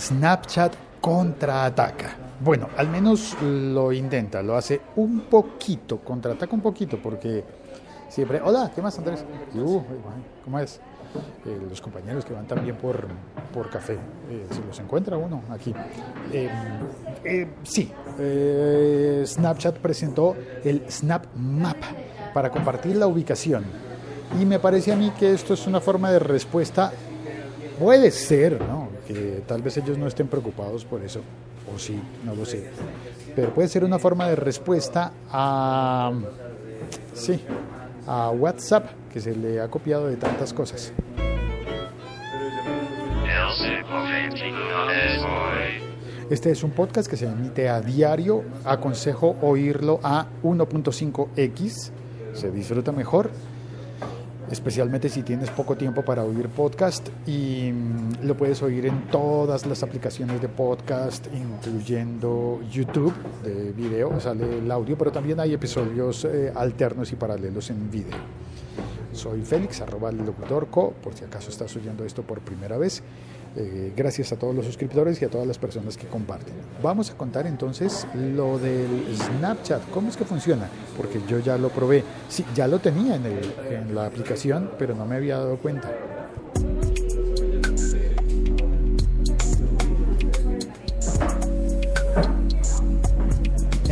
Snapchat contraataca. Bueno, al menos lo intenta, lo hace un poquito, contraataca un poquito, porque siempre, hola, ¿qué más Andrés? Uh, ¿Cómo es? Eh, los compañeros que van también por, por café, eh, se los encuentra uno aquí. Eh, sí, Snapchat presentó el Snap Map para compartir la ubicación. Y me parece a mí que esto es una forma de respuesta, puede ser, ¿no? Tal vez ellos no estén preocupados por eso, o sí, no lo sé. Pero puede ser una forma de respuesta a, sí, a WhatsApp, que se le ha copiado de tantas cosas. Este es un podcast que se emite a diario. Aconsejo oírlo a 1.5x. Se disfruta mejor especialmente si tienes poco tiempo para oír podcast y mm, lo puedes oír en todas las aplicaciones de podcast, incluyendo YouTube de video, sale el audio, pero también hay episodios eh, alternos y paralelos en video. Soy Félix, arroba el locutor co, por si acaso estás oyendo esto por primera vez. Eh, gracias a todos los suscriptores y a todas las personas que comparten. Vamos a contar entonces lo del Snapchat, cómo es que funciona, porque yo ya lo probé, sí, ya lo tenía en, en la aplicación, pero no me había dado cuenta.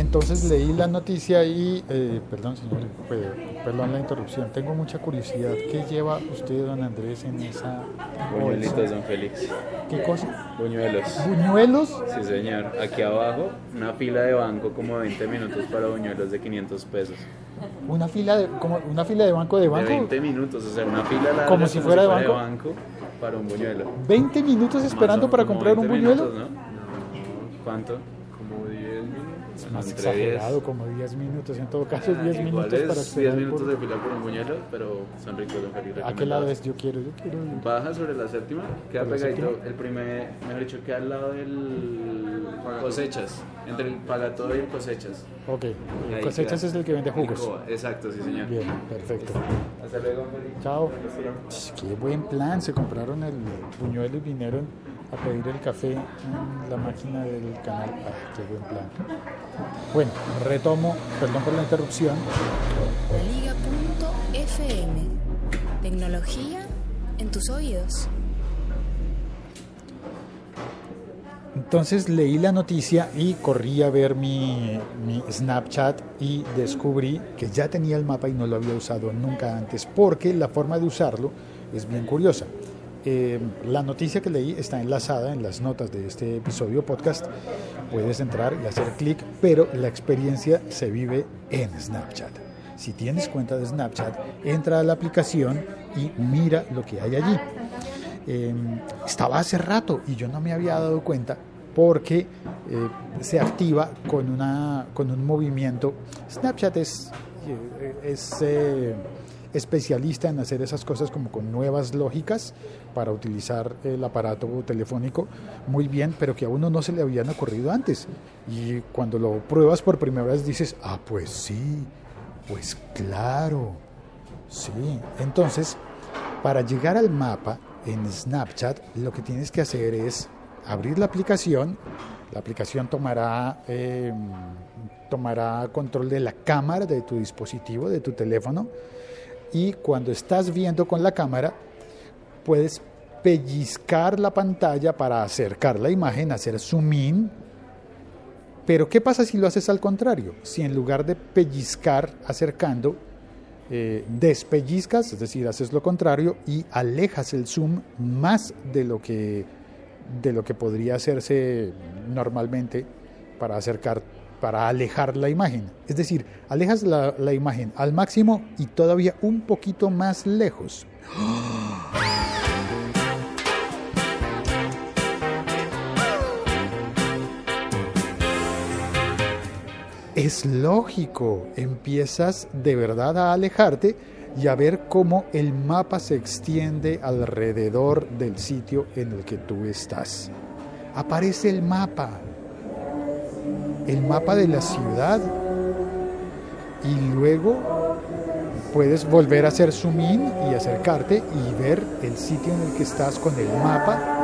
Entonces leí la noticia y, eh, perdón señor, perdón la interrupción, tengo mucha curiosidad. ¿Qué lleva usted, don Andrés, en esa Buñuelitos, don Félix. ¿Qué cosa? Buñuelos. ¿Buñuelos? Sí, señor. Aquí abajo, una fila de banco como 20 minutos para buñuelos de 500 pesos. ¿Una fila de, como una fila de banco de banco? De 20 minutos, o sea, una fila larga como si fuera, de, banco? para un buñuelo. 20 minutos esperando para comprar un buñuelo. ¿no? ¿Cuánto? Más exagerado, como 10 minutos. En todo caso, 10 ah, minutos para esperar. 10 minutos de fila por un buñuelo, pero son ricos, don Felipe. ¿A qué lado es? Yo quiero, yo quiero. Baja sobre la séptima, queda pegadito. El primer, mejor dicho, queda al lado del cosechas, entre el pagatorio y el cosechas. Ok, el cosechas es el que vende jugos. Exacto, sí, señor. Bien, perfecto. Hasta luego, Felipe. Chao. Qué buen plan, se compraron el buñuelo y vinieron a pedir el café en la máquina del canal. Ah, qué buen plan. Bueno, retomo, perdón por la interrupción. Liga.fm Tecnología en tus oídos. Entonces leí la noticia y corrí a ver mi, mi, Snapchat y descubrí que ya tenía el mapa y no lo había usado nunca antes porque la forma de usarlo es bien curiosa. Eh, la noticia que leí está enlazada en las notas de este episodio podcast. Puedes entrar y hacer clic, pero la experiencia se vive en Snapchat. Si tienes cuenta de Snapchat, entra a la aplicación y mira lo que hay allí. Em, estaba hace rato y yo no me había dado cuenta porque eh, se activa con, una, con un movimiento. Snapchat es, eh, es especialista en hacer esas cosas como con nuevas lógicas para utilizar el aparato telefónico muy bien, pero que a uno no se le habían ocurrido antes. Y cuando lo pruebas por primera vez dices, ah, pues sí, pues claro, sí. Entonces, para llegar al mapa en Snapchat, lo que tienes que hacer es abrir la aplicación, la aplicación tomará, em, tomará control de la cámara de tu dispositivo, de tu teléfono, y cuando estás viendo con la cámara puedes pellizcar la pantalla para acercar la imagen, hacer zoom in. Pero ¿qué pasa si lo haces al contrario? Si en lugar de pellizcar acercando, eh, despellizcas, es decir, haces lo contrario y alejas el zoom más de lo que, de lo que podría hacerse normalmente para acercar para alejar la imagen. Es decir, alejas la, imagen al máximo y todavía un poquito más lejos. Es lógico, empiezas de verdad a alejarte y a ver cómo el mapa se extiende alrededor del sitio en el que tú estás. Aparece el mapa, el mapa de la ciudad y luego puedes volver a hacer zoom in y acercarte y ver el sitio en el que estás con el mapa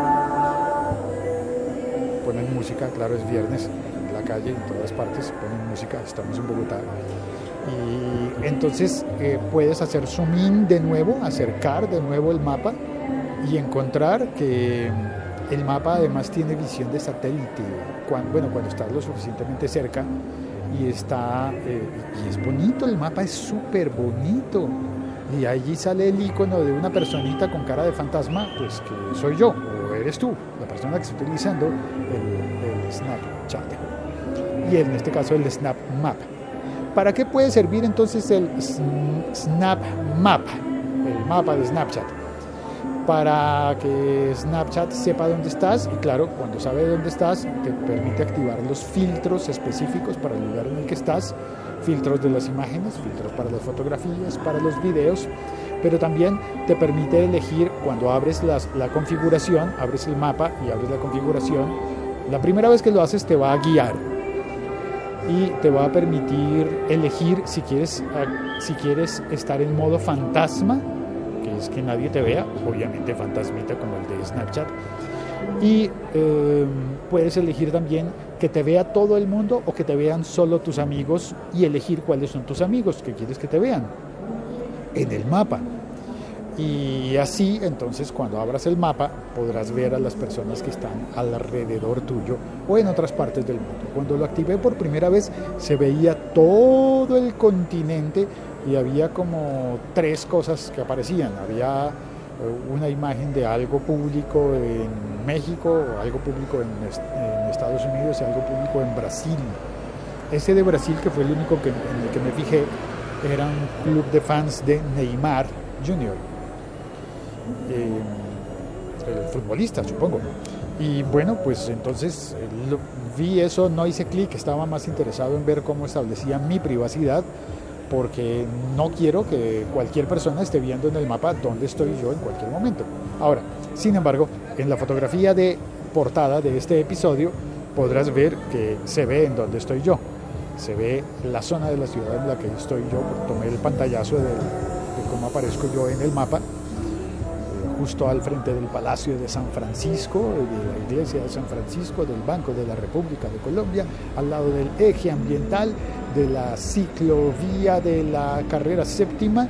música, claro, es viernes, en la calle, en todas partes ponen música, estamos en Bogotá. Y entonces eh, puedes hacer zoom in de nuevo, acercar de nuevo el mapa y encontrar que el mapa además tiene visión de satélite, cuando, bueno, cuando estás lo suficientemente cerca y está, eh, y es bonito, el mapa es súper bonito. Y allí sale el icono de una personita con cara de fantasma, pues que soy yo, o eres tú, la persona que está utilizando el, el Snapchat. Y en este caso el Snap Map. ¿Para qué puede servir entonces el Snap Map, el mapa de Snapchat? Para que Snapchat sepa dónde estás y claro, cuando sabe dónde estás te permite activar los filtros específicos para el lugar en el que estás, filtros de las imágenes, filtros para las fotografías, para los videos, pero también te permite elegir cuando abres la configuración, abres el mapa y abres la configuración, la primera vez que lo haces te va a guiar y te va a permitir elegir si quieres, ah, si quieres estar en modo fantasma, es que nadie te vea, obviamente fantasmita como el de Snapchat, y em, puedes elegir también que te vea todo el mundo o que te vean solo tus amigos y elegir cuáles son tus amigos que quieres que te vean en el mapa. Y así, entonces, cuando abras el mapa, podrás ver a las personas que están alrededor tuyo o en otras partes del mundo. Cuando lo activé por primera vez, se veía todo el continente y había como tres cosas que aparecían. Había eh, una imagen de algo público en México, algo público en, Estados Unidos y algo público en Brasil. Ese de Brasil, que fue el único que, en el que me fijé, era un club de fans de Neymar Jr eh, el futbolista, supongo. Y bueno, pues entonces eh, vi eso, no hice clic, estaba más interesado en ver cómo establecía mi privacidad, porque no quiero que cualquier persona esté viendo en el mapa dónde estoy yo en cualquier momento. Ahora, sin embargo, en la fotografía de portada de este episodio podrás ver que se ve en dónde estoy yo. Se ve la zona de la ciudad en la que estoy yo, tomé el pantallazo de, cómo aparezco yo en el mapa justo al frente del Palacio de San Francisco, de la iglesia de San Francisco, del Banco de la República de Colombia, al lado del eje ambiental, de la ciclovía de la carrera séptima, eh,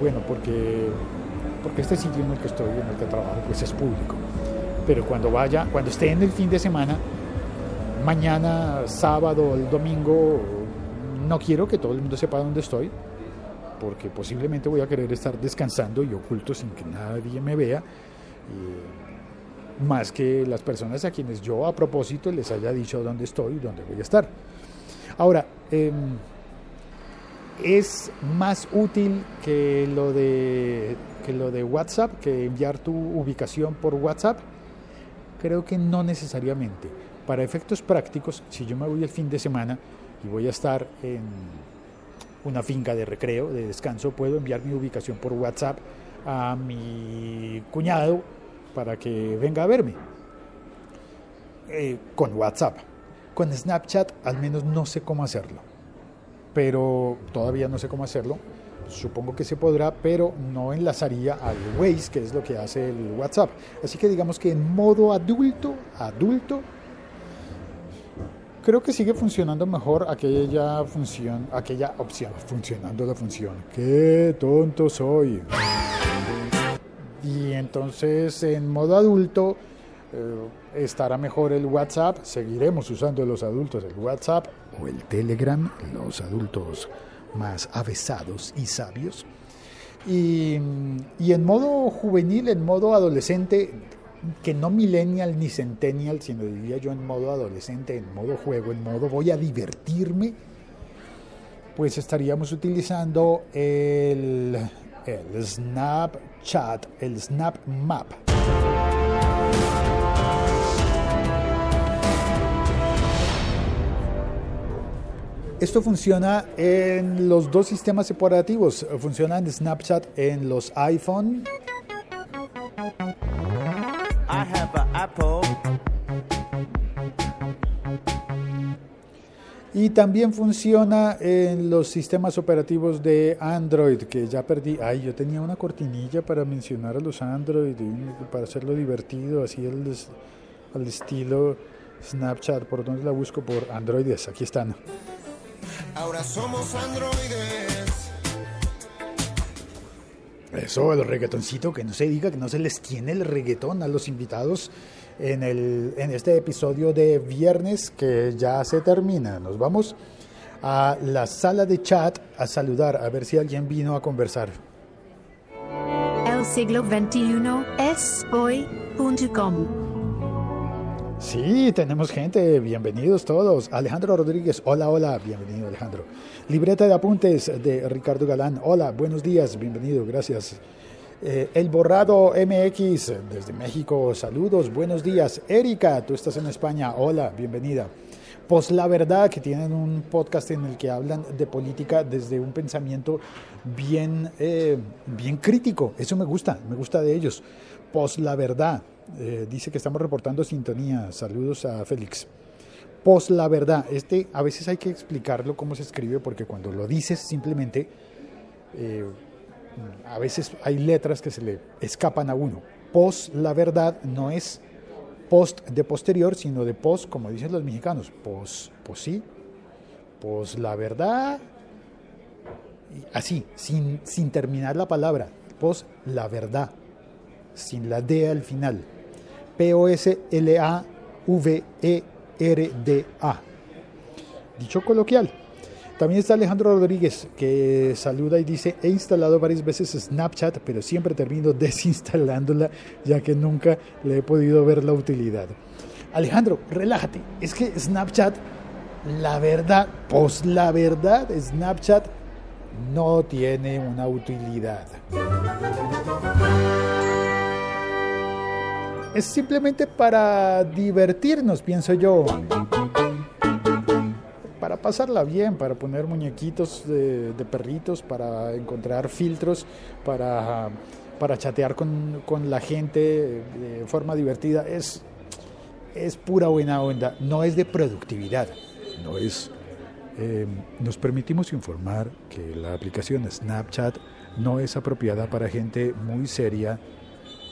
bueno, porque, porque este sitio en el que estoy, en el que trabajo, pues es público. Pero cuando vaya, cuando esté en el fin de semana, mañana, sábado, el domingo, no quiero que todo el mundo sepa dónde estoy, porque posiblemente voy a querer estar descansando y oculto sin que nadie me vea, más que las personas a quienes yo a propósito les haya dicho dónde estoy y dónde voy a estar. Ahora, em, es más útil que lo, de, que lo de WhatsApp, que enviar tu ubicación por WhatsApp. Creo que no necesariamente. Para efectos prácticos, si yo me voy el fin de semana y voy a estar en una finca de recreo, de descanso, puedo enviar mi ubicación por WhatsApp a mi cuñado para que venga a verme. Eh, con WhatsApp. Con Snapchat al menos no sé cómo hacerlo. Pero todavía no sé cómo hacerlo. Supongo que se podrá, pero no enlazaría al Waze, que es lo que hace el WhatsApp. Así que digamos que en modo adulto, adulto, Creo que sigue funcionando mejor aquella función, aquella opción, funcionando la función. ¡Qué tonto soy! Y entonces en modo adulto eh, estará mejor el WhatsApp, seguiremos usando los adultos el WhatsApp o el Telegram, los adultos más avesados y sabios. Y, y en modo juvenil, en modo adolescente, que no millennial ni centennial, sino diría yo en modo adolescente, en modo juego, en modo voy a divertirme, pues estaríamos utilizando el, el Snapchat, el Snap Map. Esto funciona en los dos sistemas operativos. Funciona en Snapchat en los iPhone y también funciona en los sistemas operativos de Android, que ya perdí. Ay, yo tenía una cortinilla para mencionar a los Android, para hacerlo divertido, así al, al estilo Snapchat, ¿por dónde la busco? Por androides, aquí están. Ahora somos androides. Eso, el reggaetoncito, que no se diga que no se les tiene el reggaetón a los invitados en, el, en este episodio de viernes que ya se termina. Nos vamos a la sala de chat a saludar, a ver si alguien vino a conversar. El siglo XXI es hoy.com. Sí, tenemos gente, bienvenidos todos. Alejandro Rodríguez, hola, hola, bienvenido Alejandro. Libreta de apuntes de Ricardo Galán, hola, buenos días, bienvenido, gracias. Eh, el Borrado MX desde México, saludos, buenos días. Erika, tú estás en España, hola, bienvenida. Pues la verdad que tienen un podcast en el que hablan de política desde un pensamiento bien, eh, bien crítico, eso me gusta, me gusta de ellos. Pues la verdad, eh, dice que estamos reportando sintonía. Saludos a Félix. Pos la verdad, este a veces hay que explicarlo cómo se escribe porque cuando lo dices simplemente eh, a veces hay letras que se le escapan a uno. Pos la verdad no es post de posterior, sino de pos, como dicen los mexicanos. Pos, pos sí, pos la verdad, así, sin, sin terminar la palabra. Pos la verdad, sin la D al final. P-O-S-L-A-V-E-R-D-A. Dicho coloquial. También está Alejandro Rodríguez que saluda y dice, he instalado varias veces Snapchat, pero siempre termino desinstalándola ya que nunca le he podido ver la utilidad. Alejandro, relájate. Es que Snapchat, la verdad, pues la verdad, Snapchat no tiene una utilidad es simplemente para divertirnos, pienso yo. Para pasarla bien, para poner muñequitos de, perritos, para encontrar filtros, para, para chatear con, con, la gente de forma divertida. Es, es pura buena onda, no es de productividad, no es... Eh, nos permitimos informar que la aplicación Snapchat no es apropiada para gente muy seria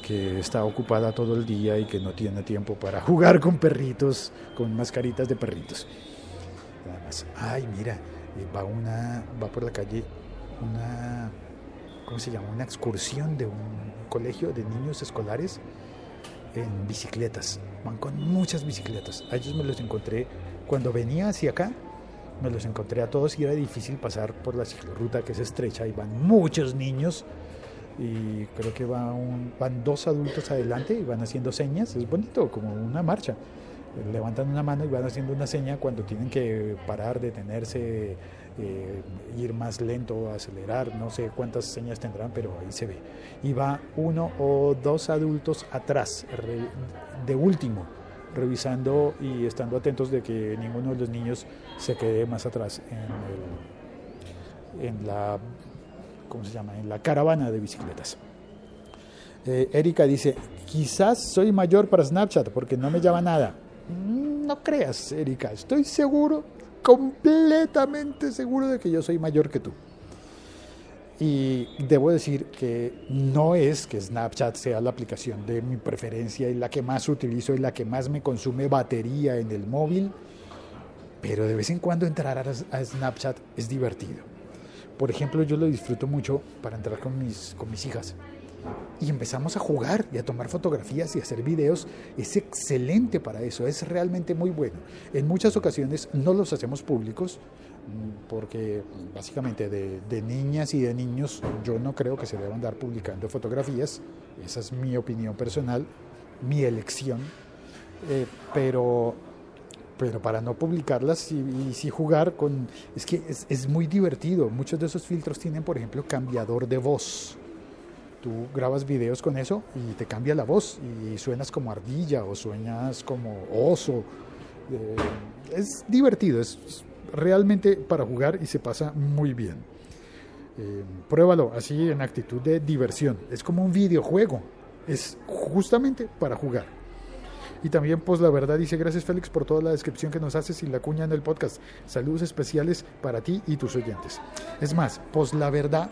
que está ocupada todo el día y que no tiene tiempo para jugar con perritos, con mascaritas de perritos. Además, ay, mira, eh, va una, va por la calle una, ¿cómo se llama? Una excursión de un colegio de niños escolares en bicicletas. Van con muchas bicicletas. A ellos me los encontré cuando venía hacia acá. Me los encontré a todos y era difícil pasar por la ciclorruta que es estrecha y van muchos niños y creo que va un, van dos adultos adelante y van haciendo señas, es bonito, como una marcha. Levantan una mano y van haciendo una seña cuando tienen que parar, detenerse, eh, ir más lento, acelerar, no sé cuántas señas tendrán, pero ahí se ve. Y va uno o dos adultos atrás, de último, revisando y estando atentos de que ninguno de los niños se quede más atrás en, el, en la ¿cómo se llama? En la caravana de bicicletas. Eh, Erika dice, quizás soy mayor para Snapchat porque no me llama nada. Mm, no creas, Erika, estoy seguro, completamente seguro de que yo soy mayor que tú. Y debo decir que no es que Snapchat sea la aplicación de mi preferencia y la que más utilizo y la que más me consume batería en el móvil, pero de vez en cuando entrar a Snapchat es divertido. Por ejemplo, yo lo disfruto mucho para entrar con mis, con mis hijas. Y empezamos a jugar y a tomar fotografías y a hacer videos. Es excelente para eso, es realmente muy bueno. En muchas ocasiones no los hacemos públicos mm, porque básicamente de, de niñas y de niños yo no creo que se deban andar publicando fotografías. Esa es mi opinión personal, mi elección. Eh, pero pero para no publicarlas y, sí jugar con... Es que es, muy divertido. Muchos de esos filtros tienen, por ejemplo, cambiador de voz. Tú grabas videos con eso y te cambia la voz y suenas como ardilla o suenas como oso. Eh, es divertido, es realmente para jugar y se pasa muy bien. Eh, pruébalo así en actitud de diversión. Es como un videojuego. Es justamente para jugar. Y también, pues la verdad, dice gracias Félix por toda la descripción que nos haces y la cuña en el podcast. Saludos especiales para ti y tus oyentes. Es más, pues la verdad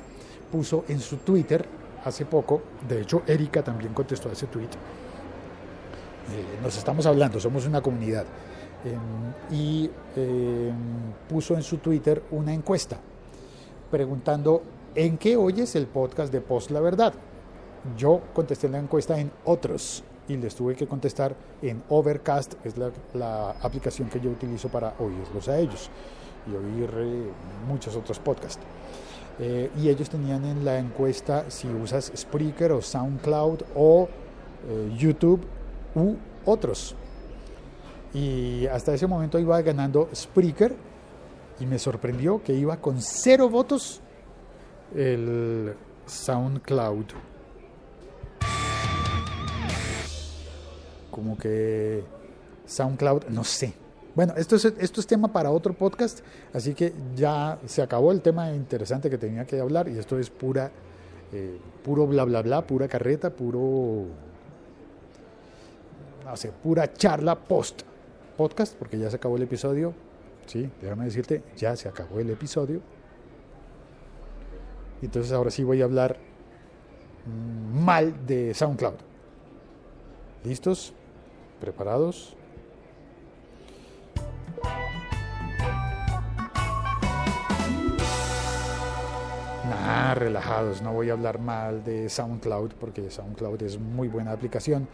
puso en su Twitter hace poco, de hecho Erika también contestó a ese tweet, Eh, nos estamos hablando, somos una comunidad. Em, y em, puso en su Twitter una encuesta preguntando ¿en qué oyes el podcast de Post La Verdad? Yo contesté la encuesta en otros y les tuve que contestar en Overcast, es la, aplicación que yo utilizo para oírlos a ellos y oír eh, muchos otros podcasts. Eh, y ellos tenían en la encuesta si usas Spreaker o SoundCloud o eh, YouTube u otros. Y hasta ese momento iba ganando Spreaker y me sorprendió que iba con cero votos el SoundCloud. Como que SoundCloud, no sé. Bueno, esto es, esto es tema para otro podcast, así que ya se acabó el tema interesante que tenía que hablar y esto es pura, eh, puro bla bla bla, pura carreta, puro, no sé, pura charla post podcast, porque ya se acabó el episodio. Sí, déjame decirte, ya se acabó el episodio. Entonces ahora sí voy a hablar mm, mal de SoundCloud. ¿Listos? ¿Preparados? Nah, relajados, no voy a hablar mal de SoundCloud porque SoundCloud es muy buena aplicación.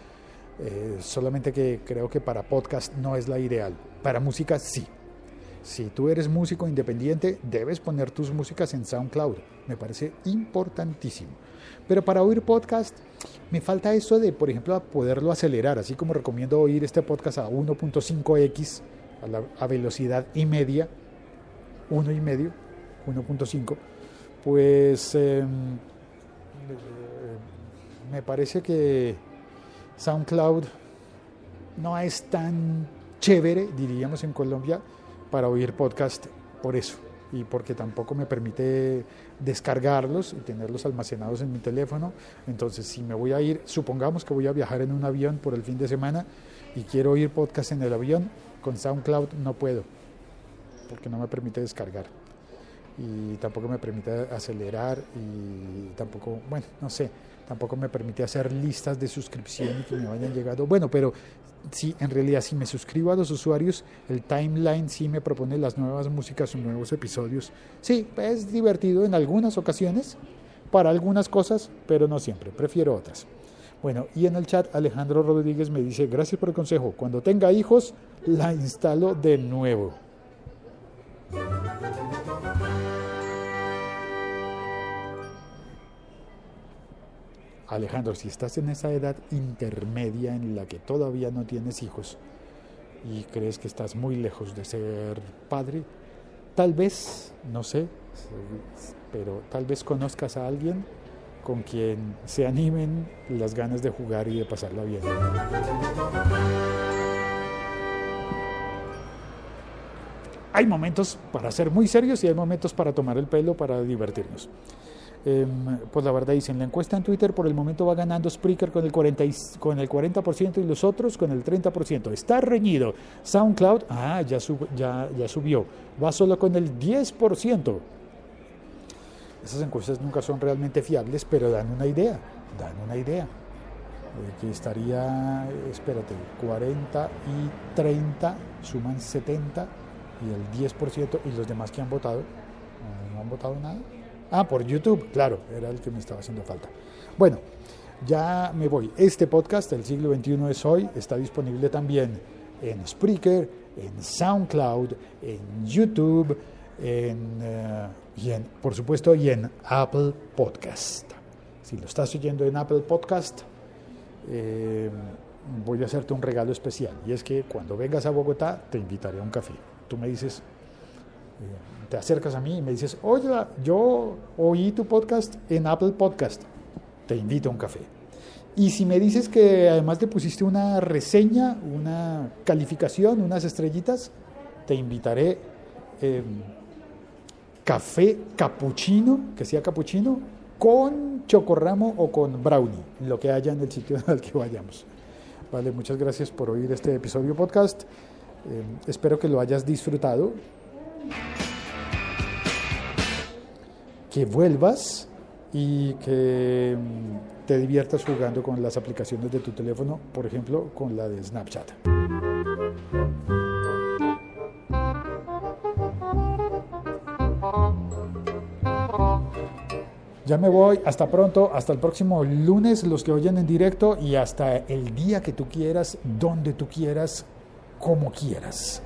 Eh, solamente que creo que para podcast no es la ideal. Para música sí. Si tú eres músico independiente, debes poner tus músicas en SoundCloud. Me parece importantísimo. Pero para oír podcast, me falta eso de, por ejemplo, poderlo acelerar. Así como recomiendo oír este podcast a 1.5x, a, la, a velocidad y media, 1 y medio, 1.5 pues eh, me parece que SoundCloud no es tan chévere, diríamos en Colombia, para oír podcast por eso y porque tampoco me permite descargarlos y tenerlos almacenados en mi teléfono. Entonces, si me voy a ir, supongamos que voy a viajar en un avión por el fin de semana y quiero oír podcast en el avión, con SoundCloud no puedo, porque no me permite descargar y tampoco me permite acelerar y tampoco, bueno, no sé, tampoco me permite hacer listas de suscripción y que me vayan llegando. Bueno, pero sí, en realidad si me suscribo a los usuarios, el timeline sí me propone las nuevas músicas o nuevos episodios. Sí, es divertido en algunas ocasiones, para algunas cosas, pero no siempre, prefiero otras. Bueno, y en el chat Alejandro Rodríguez me dice, gracias por el consejo, cuando tenga hijos la instalo de nuevo. Alejandro, si estás en esa edad intermedia en la que todavía no tienes hijos y crees que estás muy lejos de ser padre, tal vez, no sé, pero tal vez conozcas a alguien con quien se animen las ganas de jugar y de pasarla bien. Hay momentos para ser muy serios y hay momentos para tomar el pelo, para divertirnos. Eh, pues la verdad dicen, la encuesta en Twitter por el momento va ganando Spreaker con el, 40 y, con el 40% y los otros con el 30%. Está reñido. SoundCloud, ah, ya, sub, ya, ya subió. Va solo con el 10%. Esas encuestas nunca son realmente fiables, pero dan una idea. Dan una idea. Eh, que estaría, espérate, 40 y 30 suman 70 y el 10% y los demás que han votado no han votado nada. Ah, por YouTube, claro, era el que me estaba haciendo falta. Bueno, ya me voy. Este podcast, El siglo XXI es hoy, está disponible también en Spreaker, en SoundCloud, en YouTube, en, uh, y en, por supuesto, y en Apple Podcast. Si lo estás oyendo en Apple Podcast, eh, voy a hacerte un regalo especial. Y es que cuando vengas a Bogotá, te invitaré a un café. Tú me dices, te acercas a mí y me dices, oye, yo oí tu podcast en Apple Podcast, te invito a un café. Y si me dices que además te pusiste una reseña, una calificación, unas estrellitas, te invitaré eh, café capuchino, que sea capuchino, con chocorramo o con brownie, lo que haya en el sitio al que vayamos. Vale, muchas gracias por oír este episodio podcast. Eh, espero que lo hayas disfrutado que vuelvas y que mm, te diviertas jugando con las aplicaciones de tu teléfono, por ejemplo, con la de Snapchat. Ya me voy, hasta pronto, hasta el próximo lunes, los que oyen en directo, y hasta el día que tú quieras, donde tú quieras, como quieras.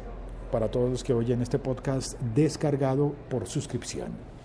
Para todos los que oyen este podcast descargado por suscripción.